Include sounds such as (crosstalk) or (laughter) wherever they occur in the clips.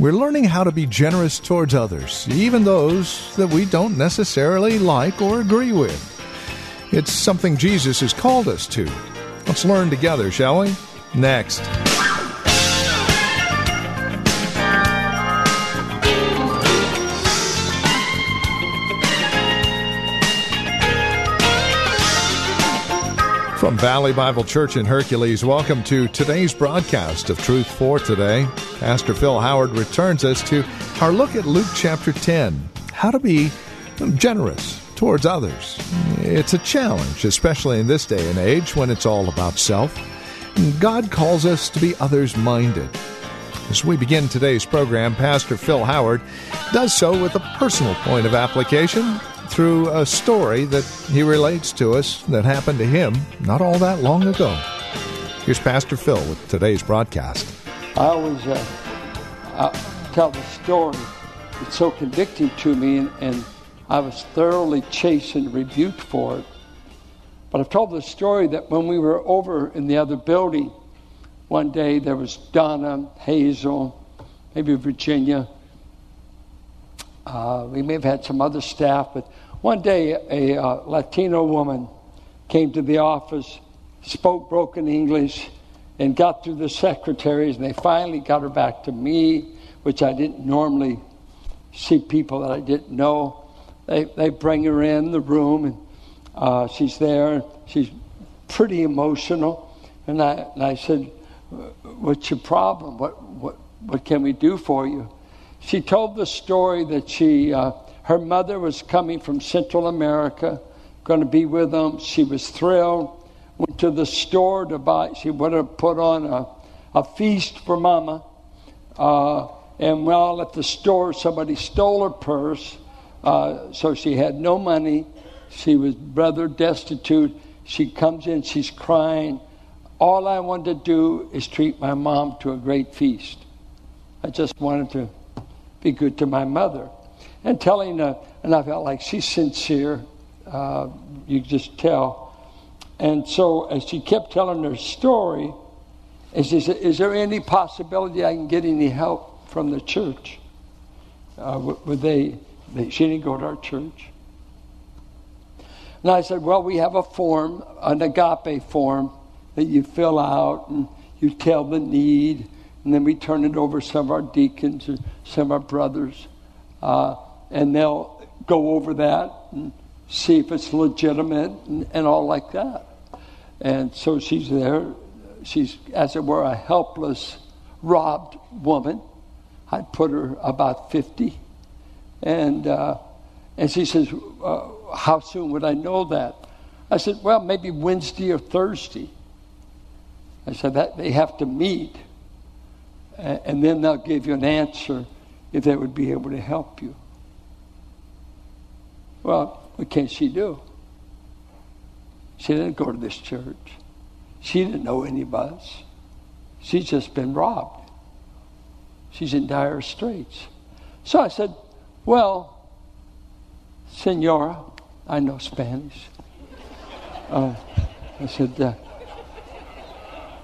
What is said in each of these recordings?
We're learning how to be generous towards others, even those that we don't necessarily like or agree with. It's something Jesus has called us to. Let's learn together, shall we? Next. From Valley Bible Church in Hercules, welcome to today's broadcast of Truth for Today. Pastor Phil Howard returns us to our look at Luke chapter 10 how to be generous towards others. It's a challenge, especially in this day and age when it's all about self. God calls us to be others minded. As we begin today's program, Pastor Phil Howard does so with a personal point of application through a story that he relates to us that happened to him not all that long ago. Here's Pastor Phil with today's broadcast. I always uh, I tell the story. It's so convicting to me, and, and I was thoroughly chastened, rebuked for it. But I've told the story that when we were over in the other building, one day there was Donna, Hazel, maybe Virginia. Uh, we may have had some other staff, but one day a uh, Latino woman came to the office, spoke broken English, and got through the secretaries, and they finally got her back to me, which I didn't normally see people that I didn't know. They, they bring her in the room, and uh, she's there. She's pretty emotional. And I, and I said, What's your problem? What, what, what can we do for you? She told the story that she, uh, her mother was coming from Central America, going to be with them. She was thrilled. Went to the store to buy, she would have put on a, a feast for mama. Uh, and while at the store, somebody stole her purse. Uh, so she had no money. She was rather destitute. She comes in, she's crying. All I wanted to do is treat my mom to a great feast. I just wanted to be good to my mother. And telling, her, and I felt like she's sincere. Uh, you just tell. And so as she kept telling her story, and she said, Is there any possibility I can get any help from the church? Uh, would they, they, she didn't go to our church. And I said, Well, we have a form, an agape form that you fill out and you tell the need, and then we turn it over to some of our deacons and some of our brothers, uh, and they'll go over that and see if it's legitimate and, and all like that. And so she's there. She's, as it were, a helpless, robbed woman. I put her about 50. And, uh, and she says, uh, How soon would I know that? I said, Well, maybe Wednesday or Thursday. I said, that They have to meet. And then they'll give you an answer if they would be able to help you. Well, what can she do? She didn't go to this church. She didn't know any of us. She's just been robbed. She's in dire straits. So I said, Well, Senora, I know Spanish. (laughs) Uh, I said, uh,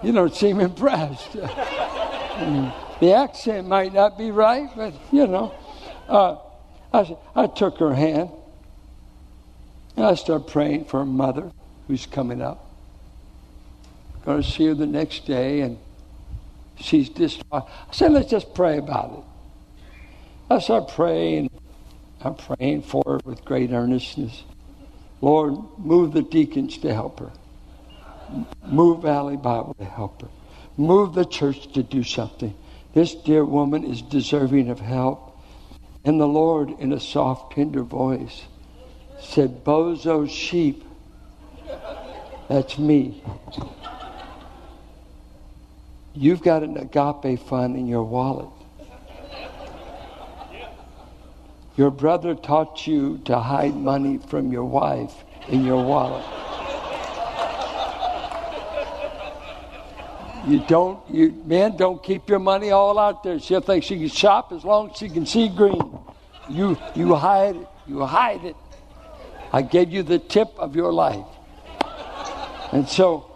You don't seem impressed. (laughs) the accent might not be right, but you know. Uh, I, I took her hand and I started praying for her mother who's coming up. Going to see her the next day, and she's distraught. I said, let's just pray about it. I started praying. I'm praying for her with great earnestness. Lord, move the deacons to help her. Move Valley Bible to help her. Move the church to do something. This dear woman is deserving of help. And the Lord, in a soft, tender voice, said, Bozo sheep that's me. You've got an agape fund in your wallet. Your brother taught you to hide money from your wife in your wallet. You don't, you men don't keep your money all out there. She'll think she can shop as long as she can see green. You, you hide it. You hide it. I gave you the tip of your life. And so,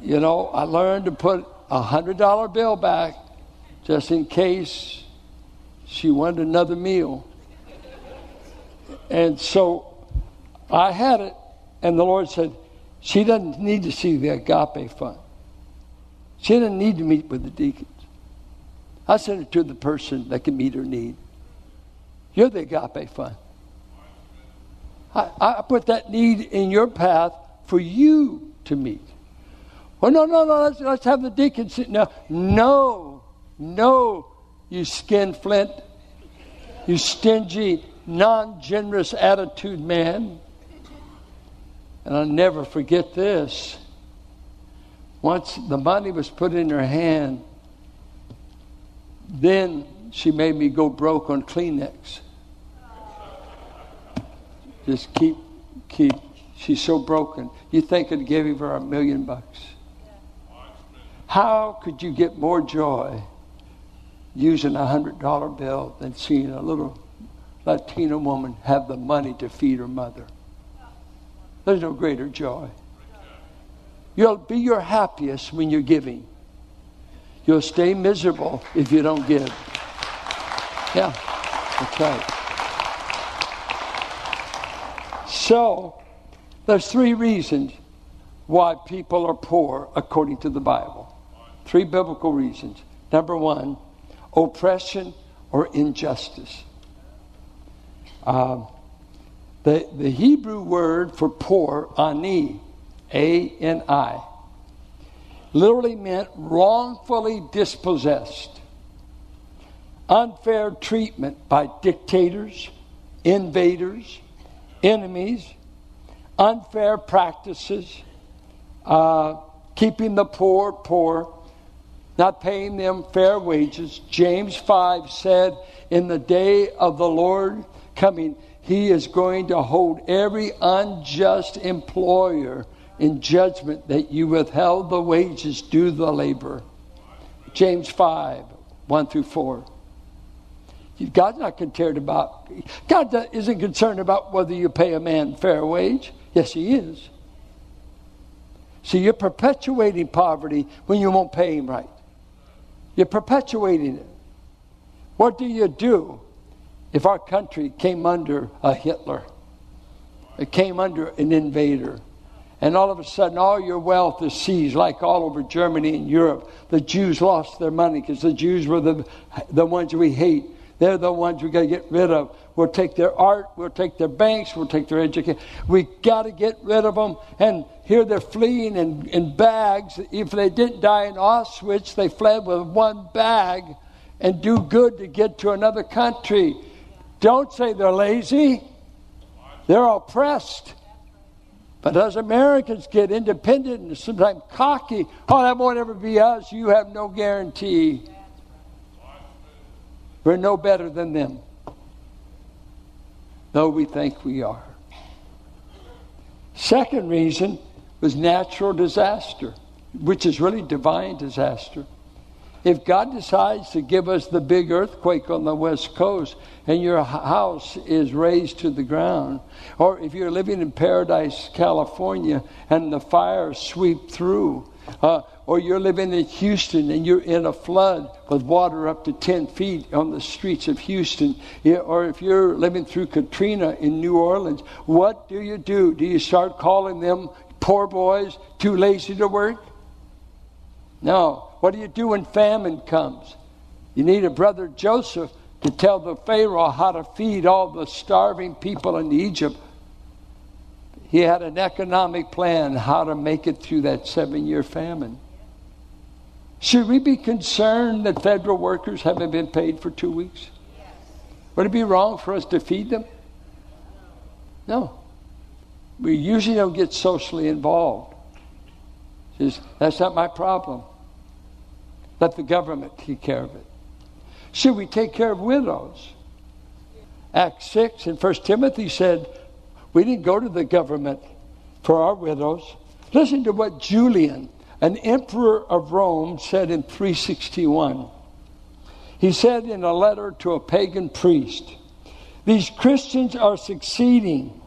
you know, I learned to put a hundred dollar bill back just in case she wanted another meal. And so I had it, and the Lord said, She doesn't need to see the agape fund. She didn't need to meet with the deacons. I sent her to the person that can meet her need. You're the agape fund. I, I put that need in your path for you to meet. Well, no, no, no, let's, let's have the deacons sit. No, no, no, you skinflint, you stingy, non generous attitude man. And I'll never forget this. Once the money was put in her hand, then she made me go broke on Kleenex. Just keep, keep. She's so broken. You think I'd give her a million bucks? How could you get more joy using a hundred dollar bill than seeing a little Latina woman have the money to feed her mother? There's no greater joy. You'll be your happiest when you're giving. You'll stay miserable if you don't give. Yeah, that's right. So, there's three reasons why people are poor according to the Bible. Three biblical reasons. Number one, oppression or injustice. Uh, the, the Hebrew word for poor, ani, A N I, literally meant wrongfully dispossessed, unfair treatment by dictators, invaders, enemies, unfair practices, uh, keeping the poor poor, not paying them fair wages. James 5 said, In the day of the Lord coming, he is going to hold every unjust employer in judgment that you withheld the wages due the labor. James 5 1 through 4. God's not concerned about, God isn't concerned about whether you pay a man fair wage. Yes, He is. See, you're perpetuating poverty when you won't pay him right. You're perpetuating it. What do you do if our country came under a Hitler? It came under an invader. And all of a sudden, all your wealth is seized, like all over Germany and Europe. The Jews lost their money because the Jews were the, the ones we hate. They're the ones we got to get rid of. We'll take their art, we'll take their banks, we'll take their education. We got to get rid of them. And here they're fleeing in, in bags. If they didn't die in Auschwitz, they fled with one bag and do good to get to another country. Don't say they're lazy, they're oppressed. But as Americans get independent and sometimes cocky, oh, that won't ever be us, you have no guarantee. We're no better than them though we think we are. Second reason was natural disaster, which is really divine disaster. If God decides to give us the big earthquake on the west coast and your house is razed to the ground, or if you're living in Paradise, California, and the fires sweep through, uh, or you're living in Houston and you're in a flood with water up to 10 feet on the streets of Houston, or if you're living through Katrina in New Orleans, what do you do? Do you start calling them poor boys, too lazy to work? No. What do you do when famine comes? You need a brother Joseph to tell the Pharaoh how to feed all the starving people in Egypt he had an economic plan how to make it through that seven year famine. Should we be concerned that federal workers haven't been paid for two weeks? Would it be wrong for us to feed them? No. We usually don't get socially involved. Says, that's not my problem. Let the government take care of it. Should we take care of widows? Acts 6 and 1 Timothy said, We didn't go to the government for our widows. Listen to what Julian, an emperor of Rome, said in 361. He said in a letter to a pagan priest, These Christians are succeeding.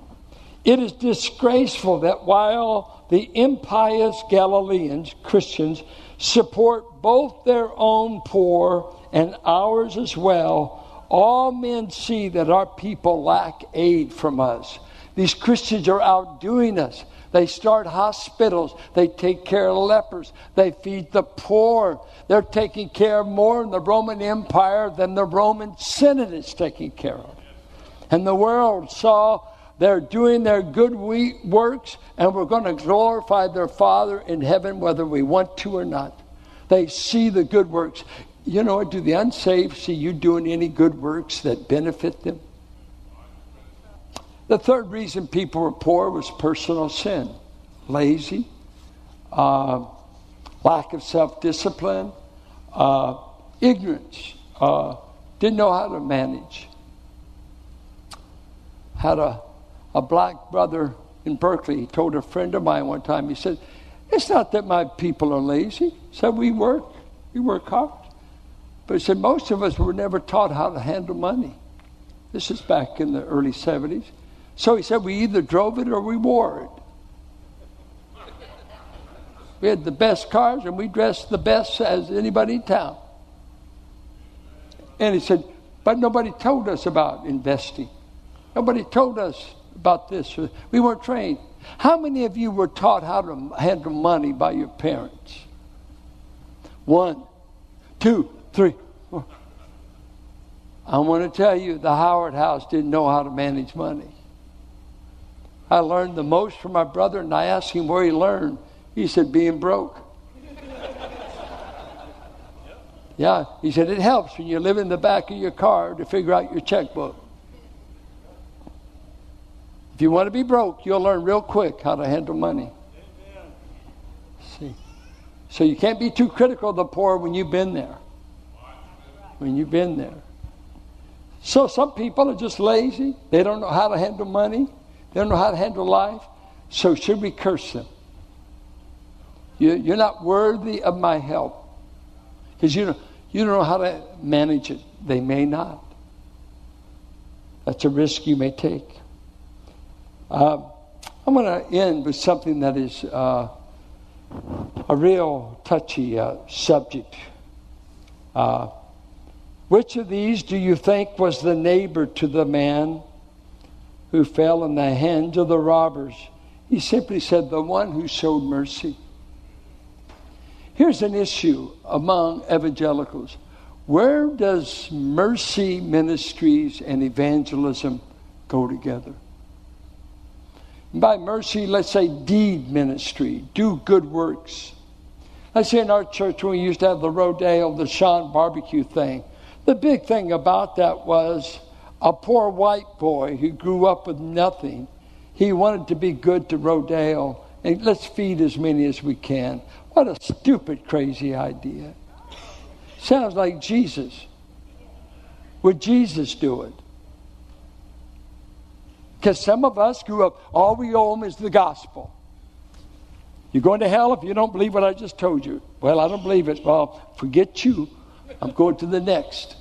It is disgraceful that while the impious Galileans, Christians, support both their own poor and ours as well, all men see that our people lack aid from us. These Christians are outdoing us. They start hospitals. They take care of lepers. They feed the poor. They're taking care of more in the Roman Empire than the Roman Senate is taking care of. And the world saw they're doing their good works, and we're going to glorify their Father in heaven whether we want to or not. They see the good works. You know, do the unsaved see you doing any good works that benefit them? The third reason people were poor was personal sin lazy, uh, lack of self discipline, uh, ignorance, uh, didn't know how to manage. Had a, a black brother in Berkeley. He told a friend of mine one time, he said, It's not that my people are lazy. He said, We work, we work hard. But he said, most of us were never taught how to handle money. This is back in the early 70s. So he said, we either drove it or we wore it. We had the best cars and we dressed the best as anybody in town. And he said, but nobody told us about investing. Nobody told us about this. We weren't trained. How many of you were taught how to handle money by your parents? One, two, three. I want to tell you, the Howard House didn't know how to manage money. I learned the most from my brother, and I asked him where he learned. He said, being broke. (laughs) yeah, he said, it helps when you live in the back of your car to figure out your checkbook. If you want to be broke, you'll learn real quick how to handle money. See? So you can't be too critical of the poor when you've been there when you've been there. So some people are just lazy. They don't know how to handle money. They don't know how to handle life. So should we curse them? You're not worthy of my help. Because you, you don't know how to manage it. They may not. That's a risk you may take. Uh, I'm going to end with something that is uh, a real touchy uh, subject. Uh, which of these do you think was the neighbor to the man who fell in the hands of the robbers? He simply said, The one who showed mercy. Here's an issue among evangelicals where does mercy ministries and evangelism go together? By mercy, let's say deed ministry, do good works. Let's say in our church we used to have the Rodeo, the Sean barbecue thing. The big thing about that was a poor white boy who grew up with nothing. He wanted to be good to Rodeo and let's feed as many as we can. What a stupid, crazy idea. Sounds like Jesus. Would Jesus do it? Because some of us grew up, all we own is the gospel. You're going to hell if you don't believe what I just told you. Well, I don't believe it. Well, forget you. I'm going to the next.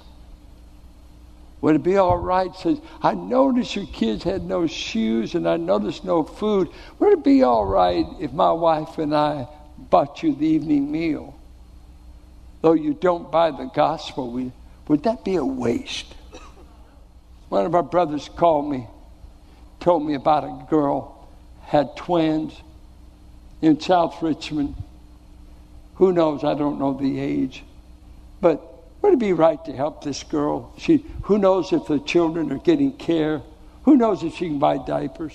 Would it be all right? Says, I noticed your kids had no shoes and I noticed no food. Would it be all right if my wife and I bought you the evening meal? Though you don't buy the gospel, we, would that be a waste? One of our brothers called me, told me about a girl, had twins in South Richmond. Who knows? I don't know the age. But would it be right to help this girl? She, who knows if the children are getting care? Who knows if she can buy diapers?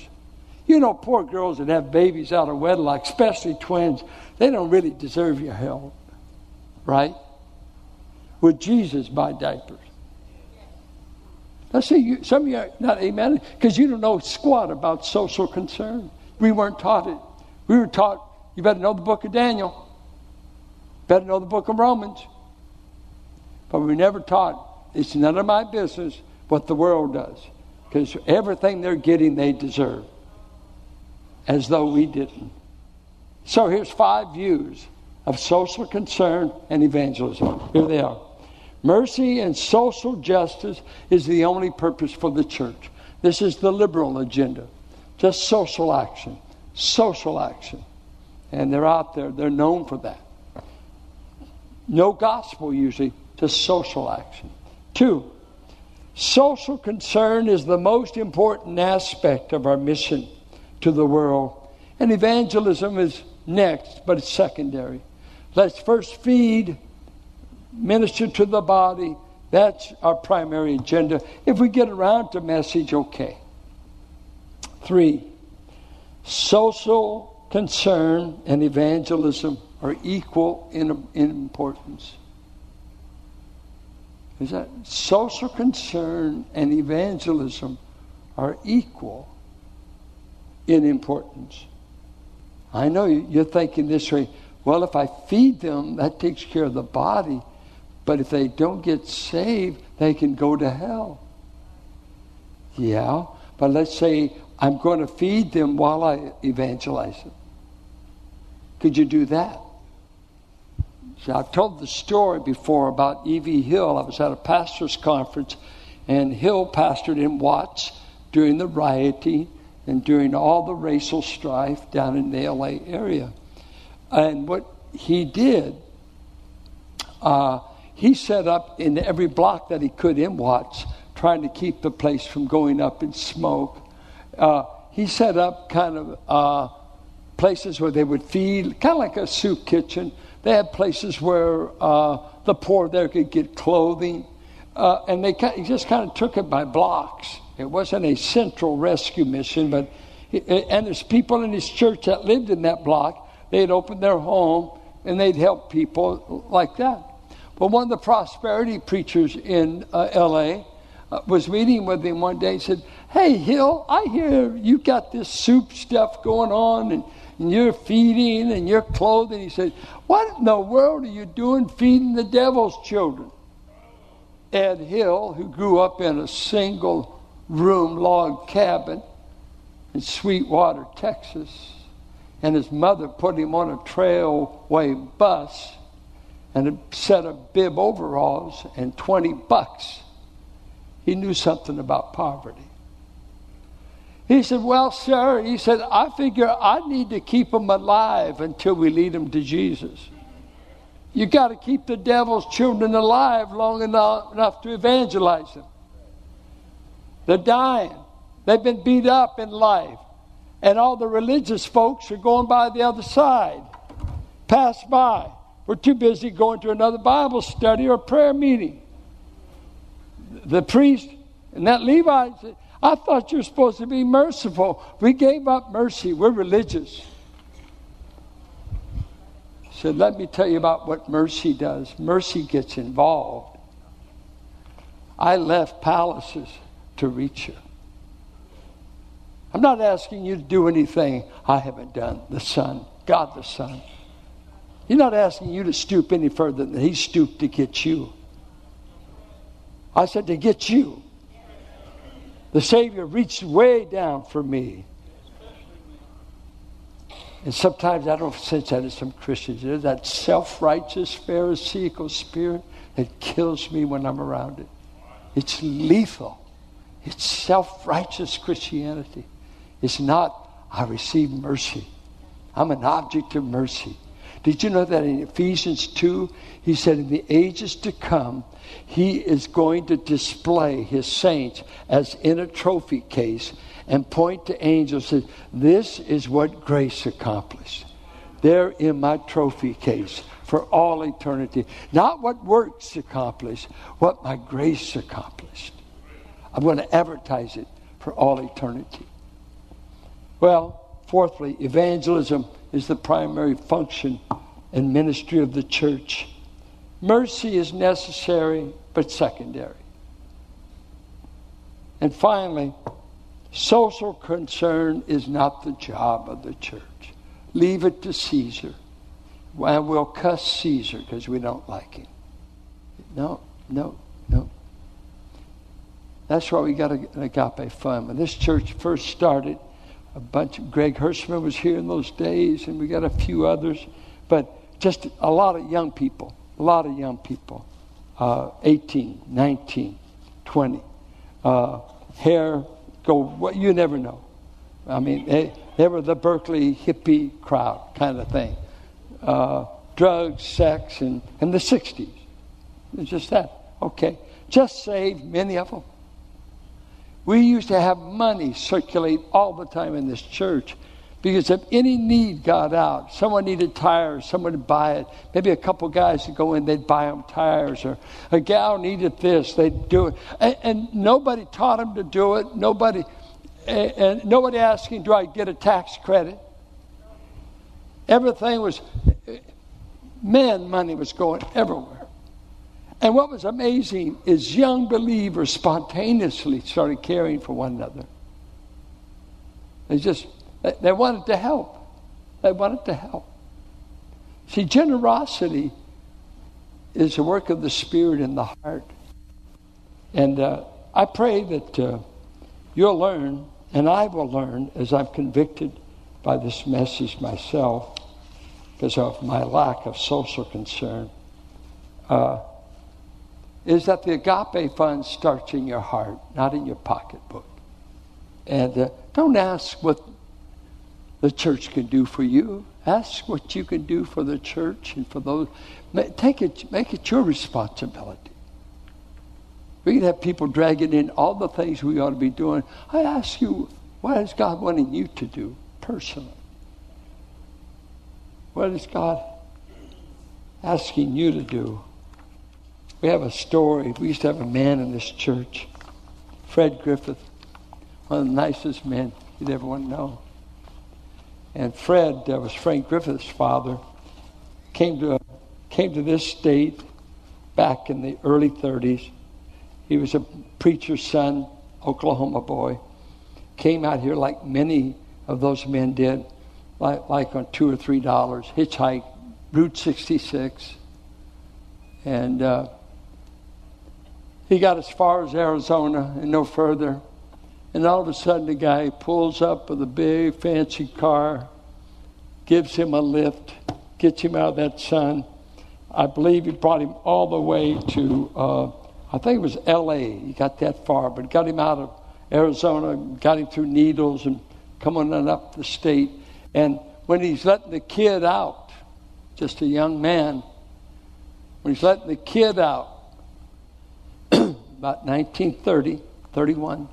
You know, poor girls that have babies out of wedlock, especially twins, they don't really deserve your help, right? Would Jesus buy diapers? I see you, some of you are not amen because you don't know squat about social concern. We weren't taught it. We were taught you better know the book of Daniel, better know the book of Romans. But we never taught it's none of my business what the world does. because everything they're getting, they deserve, as though we didn't. So here's five views of social concern and evangelism. Here they are. Mercy and social justice is the only purpose for the church. This is the liberal agenda. Just social action. Social action. And they're out there, they're known for that. No gospel usually, just social action. Two, social concern is the most important aspect of our mission to the world. And evangelism is next, but it's secondary. Let's first feed, minister to the body. That's our primary agenda. If we get around to message, okay. Three, social concern and evangelism are equal in, in importance. Is that social concern and evangelism are equal in importance? I know you're thinking this way. Well, if I feed them, that takes care of the body. But if they don't get saved, they can go to hell. Yeah, but let's say I'm going to feed them while I evangelize them. Could you do that? See, I've told the story before about E.V. Hill. I was at a pastor's conference, and Hill pastored in Watts during the rioting and during all the racial strife down in the LA area. And what he did, uh, he set up in every block that he could in Watts, trying to keep the place from going up in smoke. Uh, he set up kind of uh, places where they would feed, kind of like a soup kitchen. They had places where uh, the poor there could get clothing. Uh, and they just kind of took it by blocks. It wasn't a central rescue mission, but and there's people in his church that lived in that block. They'd open their home and they'd help people like that. But one of the prosperity preachers in uh, L.A. Uh, was meeting with him one day. and said, "Hey, Hill, I hear you've got this soup stuff going on, and, and you're feeding and you're clothing." He said, "What in the world are you doing feeding the devil's children?" Ed Hill, who grew up in a single room log cabin in Sweetwater, Texas, and his mother put him on a trailway bus and a set of bib overalls and 20 bucks. He knew something about poverty. He said, Well, sir, he said, I figure I need to keep them alive until we lead them to Jesus. You got to keep the devil's children alive long enough, enough to evangelize them. They're dying. They've been beat up in life. And all the religious folks are going by the other side. Pass by. We're too busy going to another Bible study or prayer meeting. The priest and that Levite said, I thought you were supposed to be merciful. We gave up mercy. We're religious He said, Let me tell you about what mercy does. Mercy gets involved. I left palaces to reach you. I'm not asking you to do anything I haven't done. The Son, God the Son. He's not asking you to stoop any further than He stooped to get you. I said, to get you. The Savior reached way down for me. And sometimes I don't sense that in some Christians. There's that self righteous, Pharisaical spirit that kills me when I'm around it. It's lethal. It's self righteous Christianity. It's not, I receive mercy. I'm an object of mercy. Did you know that in Ephesians 2, he said, In the ages to come, he is going to display his saints as in a trophy case and point to angels and say, This is what grace accomplished. They're in my trophy case for all eternity. Not what works accomplished, what my grace accomplished. I'm going to advertise it for all eternity. Well, fourthly, evangelism is the primary function and ministry of the church. Mercy is necessary, but secondary. And finally, Social concern is not the job of the church. Leave it to Caesar. And we'll cuss Caesar because we don't like him. No, no, no. That's why we got an agape fund. When this church first started, a bunch of Greg Hirschman was here in those days, and we got a few others, but just a lot of young people, a lot of young people, uh, 18, 19, 20, uh, hair go, what you never know. I mean, they, they were the Berkeley hippie crowd kind of thing. Uh, drugs, sex, and, and the 60s. It's just that. Okay. Just saved, many of them. We used to have money circulate all the time in this church because if any need got out, someone needed tires, someone would buy it. Maybe a couple guys would go in, they'd buy them tires, or a gal needed this, they'd do it. And, and nobody taught them to do it. Nobody, and, and nobody asking, do I get a tax credit? Everything was, men money was going everywhere. And what was amazing is young believers spontaneously started caring for one another. They just, they wanted to help. They wanted to help. See, generosity is a work of the Spirit in the heart. And uh, I pray that uh, you'll learn, and I will learn as I'm convicted by this message myself because of my lack of social concern. Uh, is that the agape fund starts in your heart, not in your pocketbook. And uh, don't ask what the church can do for you. Ask what you can do for the church and for those. Take it, make it your responsibility. We can have people dragging in all the things we ought to be doing. I ask you, what is God wanting you to do personally? What is God asking you to do? We have a story. We used to have a man in this church, Fred Griffith, one of the nicest men you'd ever want to know. And Fred uh, was Frank Griffith's father. Came to came to this state back in the early 30s. He was a preacher's son, Oklahoma boy. Came out here like many of those men did, like, like on two or three dollars, hitchhike, Route 66. And uh, he got as far as Arizona and no further. And all of a sudden, the guy pulls up with a big fancy car, gives him a lift, gets him out of that sun. I believe he brought him all the way to, uh, I think it was L.A. He got that far, but got him out of Arizona, got him through Needles and coming on up the state. And when he's letting the kid out, just a young man, when he's letting the kid out, about 1930, 31,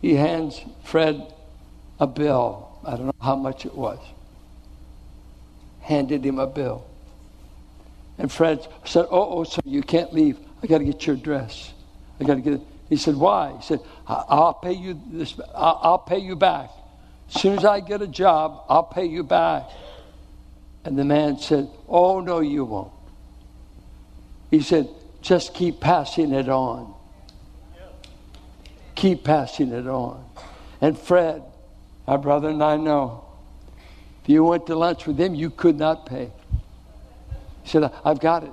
he hands Fred a bill. I don't know how much it was. Handed him a bill. And Fred said, Oh, oh, sir, you can't leave. I got to get your address. I got to get it. He said, Why? He said, I'll pay you this, I'll pay you back. As soon as I get a job, I'll pay you back. And the man said, Oh, no, you won't. He said, just keep passing it on. Keep passing it on. And Fred, my brother and I know, if you went to lunch with him, you could not pay. He said, I've got it.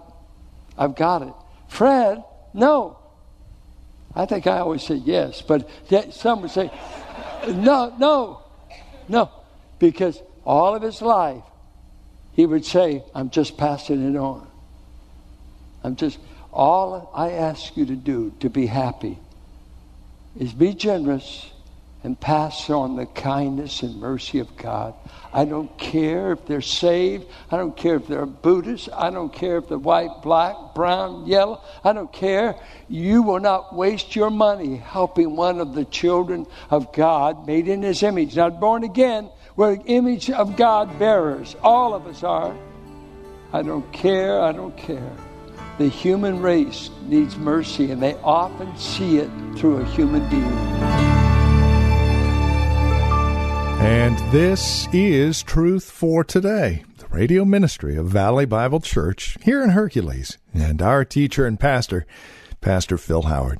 I've got it. Fred, no. I think I always say yes, but some would say, no, no, no. Because all of his life, he would say, I'm just passing it on. I'm just, all I ask you to do to be happy is be generous and pass on the kindness and mercy of God. I don't care if they're saved. I don't care if they're Buddhists. I don't care if they're white, black, brown, yellow. I don't care. You will not waste your money helping one of the children of God made in his image. Not born again, we're image of God bearers. All of us are. I don't care. I don't care. The human race needs mercy, and they often see it through a human being. And this is Truth for Today, the radio ministry of Valley Bible Church here in Hercules, and our teacher and pastor, Pastor Phil Howard.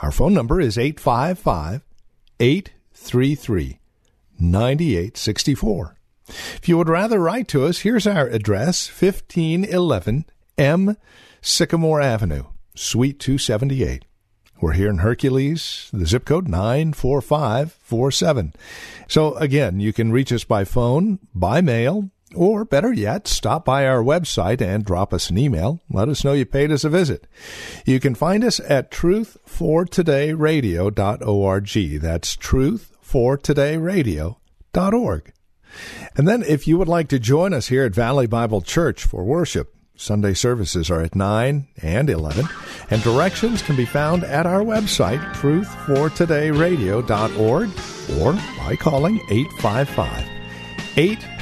Our phone number is 855 833 9864. If you would rather write to us, here's our address 1511 M Sycamore Avenue, Suite 278. We're here in Hercules, the zip code 94547. So again, you can reach us by phone, by mail, or better yet, stop by our website and drop us an email. Let us know you paid us a visit. You can find us at truthfortodayradio.org. That's truthfortodayradio.org. And then if you would like to join us here at Valley Bible Church for worship, Sunday services are at 9 and 11, and directions can be found at our website, truthfortodayradio.org, or by calling 855